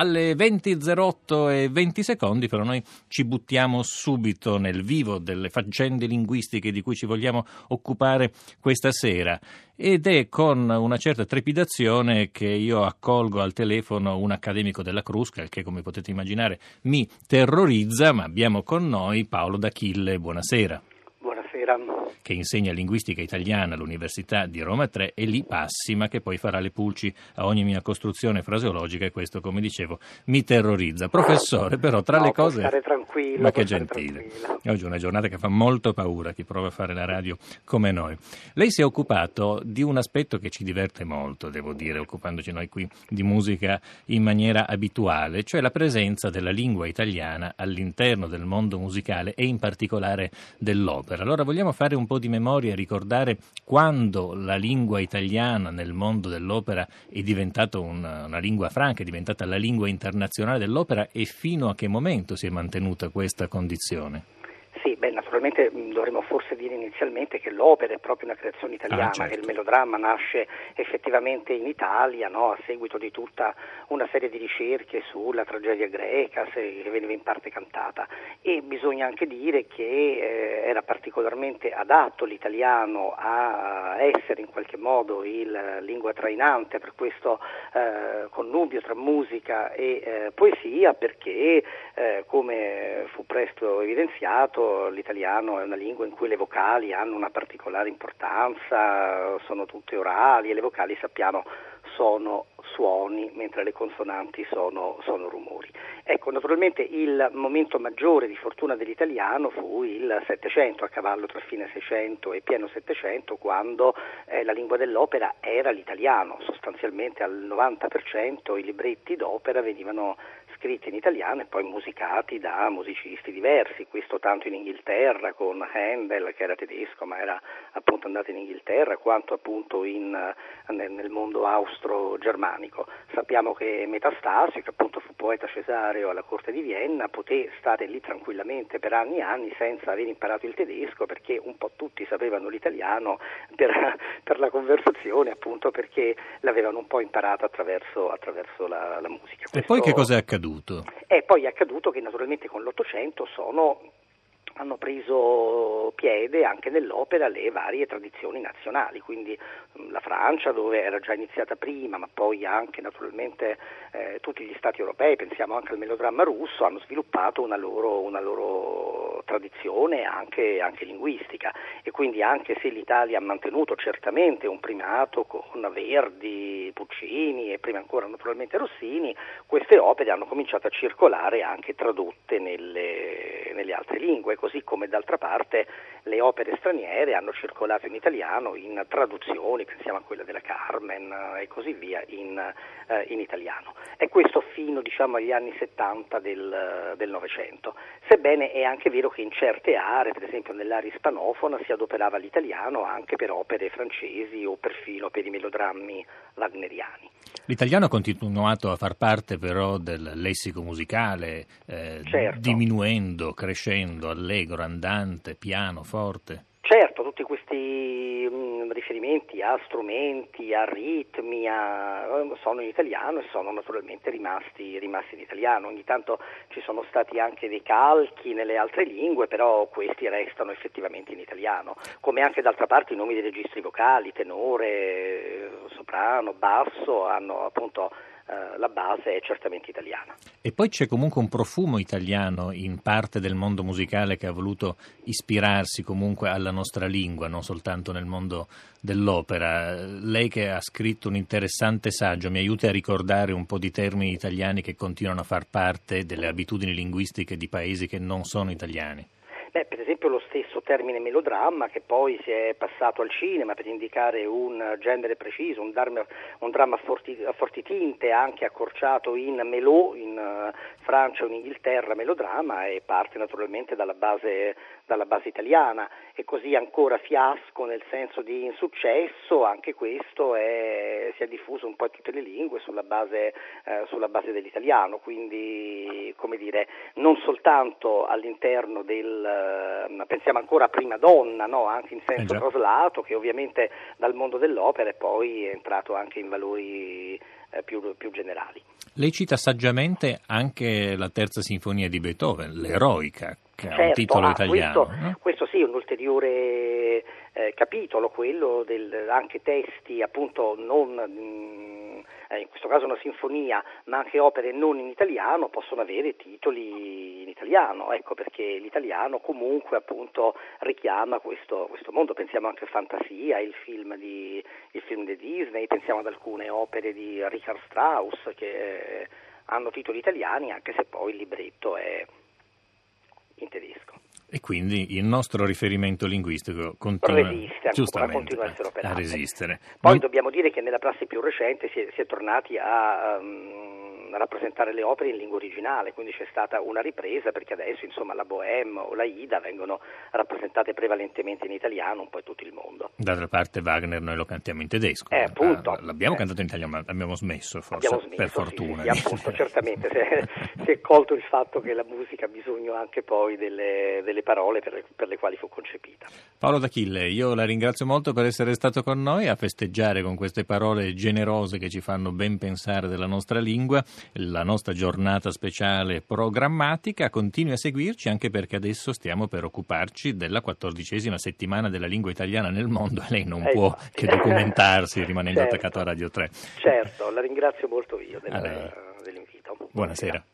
Alle 20.08 e 20 secondi però noi ci buttiamo subito nel vivo delle faccende linguistiche di cui ci vogliamo occupare questa sera ed è con una certa trepidazione che io accolgo al telefono un accademico della Crusca che come potete immaginare mi terrorizza ma abbiamo con noi Paolo D'Achille, buonasera. Buonasera che insegna linguistica italiana all'Università di Roma 3 e lì Passima che poi farà le pulci a ogni mia costruzione fraseologica e questo come dicevo mi terrorizza. Professore però tra no, le cose... Stare tranquillo, ma che gentile. Oggi è una giornata che fa molto paura chi prova a fare la radio come noi. Lei si è occupato di un aspetto che ci diverte molto, devo dire, occupandoci noi qui di musica in maniera abituale, cioè la presenza della lingua italiana all'interno del mondo musicale e in particolare dell'opera. Allora vogliamo fare un po' di memoria e ricordare quando la lingua italiana nel mondo dell'opera è diventata una, una lingua franca, è diventata la lingua internazionale dell'opera e fino a che momento si è mantenuta questa condizione? Naturalmente mm, dovremmo forse dire inizialmente che l'opera è proprio una creazione italiana, ah, certo. che il melodramma nasce effettivamente in Italia no? a seguito di tutta una serie di ricerche sulla tragedia greca che veniva in parte cantata e bisogna anche dire che eh, era particolarmente adatto l'italiano a essere in qualche modo il lingua trainante per questo eh, connubio tra musica e eh, poesia perché eh, come fu presto evidenziato l'italiano è una lingua in cui le vocali hanno una particolare importanza, sono tutte orali e le vocali sappiamo sono suoni, mentre le consonanti sono, sono, rumori. Ecco, naturalmente il momento maggiore di fortuna dell'italiano fu il Settecento, a cavallo tra fine Seicento e pieno Settecento, quando eh, la lingua dell'opera era l'italiano, sostanzialmente al 90% i libretti d'opera venivano scritti in italiano e poi musicati da musicisti diversi, questo tanto in Inghilterra con Handel che era tedesco ma era appunto andato in Inghilterra, quanto appunto in, nel, mondo austro-germanico. Sappiamo che Metastasio, che appunto poeta cesareo alla corte di Vienna, poté stare lì tranquillamente per anni e anni senza aver imparato il tedesco perché un po' tutti sapevano l'italiano per, per la conversazione appunto perché l'avevano un po' imparata attraverso, attraverso la, la, musica. Questo... E poi che cosa è accaduto? E poi è accaduto che naturalmente con l'Ottocento sono hanno preso piede anche nell'opera le varie tradizioni nazionali, quindi mm, la Francia dove era già iniziata prima, ma poi anche naturalmente eh, tutti gli stati europei, pensiamo anche al melodramma russo, hanno sviluppato una loro, una loro tradizione anche, anche, linguistica. E quindi anche se l'Italia ha mantenuto certamente un primato con Verdi, Puccini e prima ancora naturalmente Rossini, queste opere hanno cominciato a circolare anche tradotte nelle, nelle altre lingue così come d'altra parte le opere straniere hanno circolato in italiano in traduzioni, pensiamo a quella della Carmen eh, e così via, in, eh, in italiano. E questo fino diciamo, agli anni 70 del Novecento. Sebbene è anche vero che in certe aree, per esempio nell'area ispanofona, si adoperava l'italiano anche per opere francesi o perfino per i melodrammi wagneriani. L'italiano ha continuato a far parte però del lessico musicale, eh, certo. diminuendo, crescendo, allegro, andante, piano, forte. Certo, tutti questi riferimenti a strumenti, a ritmi, a, sono in italiano e sono naturalmente rimasti, rimasti, in italiano. Ogni tanto ci sono stati anche dei calchi nelle altre lingue, però questi restano effettivamente in italiano. Come anche d'altra parte i nomi dei registri vocali, tenore, soprano, basso, hanno appunto eh, la base è certamente italiana. E poi c'è comunque un profumo italiano in parte del mondo musicale che ha voluto ispirarsi comunque alla nostra lingua, non soltanto nel mondo dell'opera. Lei che ha scritto un interessante saggio, mi aiuti a ricordare un po' di termini italiani che continuano a far parte delle abitudini linguistiche di paesi che non sono italiani. Beh, per esempio lo stesso termine melodramma che poi si è passato al cinema per indicare un genere preciso, un, dramma, un dramma a, forti, a, forti, tinte, anche accorciato in melò in uh, Francia o in Inghilterra, melodramma e parte naturalmente dalla base, dalla base, italiana. E così ancora fiasco nel senso di insuccesso, anche questo è, si è diffuso un po' in tutte le lingue sulla base, uh, sulla base dell'italiano, quindi come dire, non soltanto all'interno del eh, pensiamo ancora a prima donna, no? anche in senso eh traslato, che ovviamente dal mondo dell'opera è poi è entrato anche in valori eh, più, più generali. Lei cita saggiamente anche la terza sinfonia di Beethoven, l'eroica, che certo, ha un certo, titolo italiano. Questo, no? questo sì, un ulteriore eh, capitolo, quello del, anche testi appunto non... Mh, mm, in questo caso una sinfonia, ma anche opere non in italiano possono avere titoli in italiano, ecco perché l'italiano comunque appunto richiama questo, questo mondo, pensiamo anche a Fantasia, il film, di, il film di Disney, pensiamo ad alcune opere di Richard Strauss che eh, hanno titoli italiani anche se poi il libretto è in tedesco. E quindi il nostro riferimento linguistico continua, a, resistere. Poi dobbiamo dire che nella prassi più recente si è, si è tornati a um, rappresentare le opere in lingua originale, quindi c'è stata una ripresa perché adesso insomma la Bohème o la Ida vengono rappresentate prevalentemente in italiano un po' in tutto il mondo. D'altra parte Wagner noi lo cantiamo in tedesco. Eh, appunto. Ah, l'abbiamo eh. cantato in italiano ma abbiamo smesso forse, abbiamo smesso, per fortuna. Sì, sì, appunto, certamente si è, si è, colto il fatto che la musica ha bisogno anche poi delle, delle parole per, per le quali fu concepita. Paolo D'Achille, io la ringrazio molto per essere stato con noi a festeggiare con queste parole generose che ci fanno ben pensare della nostra lingua la nostra giornata speciale programmatica. Continui a seguirci anche perché adesso stiamo per occuparci della quattordicesima settimana della lingua italiana nel mondo e lei non eh, può che documentarsi rimanendo certo. attaccato a Radio 3. Certo, la ringrazio molto io del, dell'invito. Buonasera.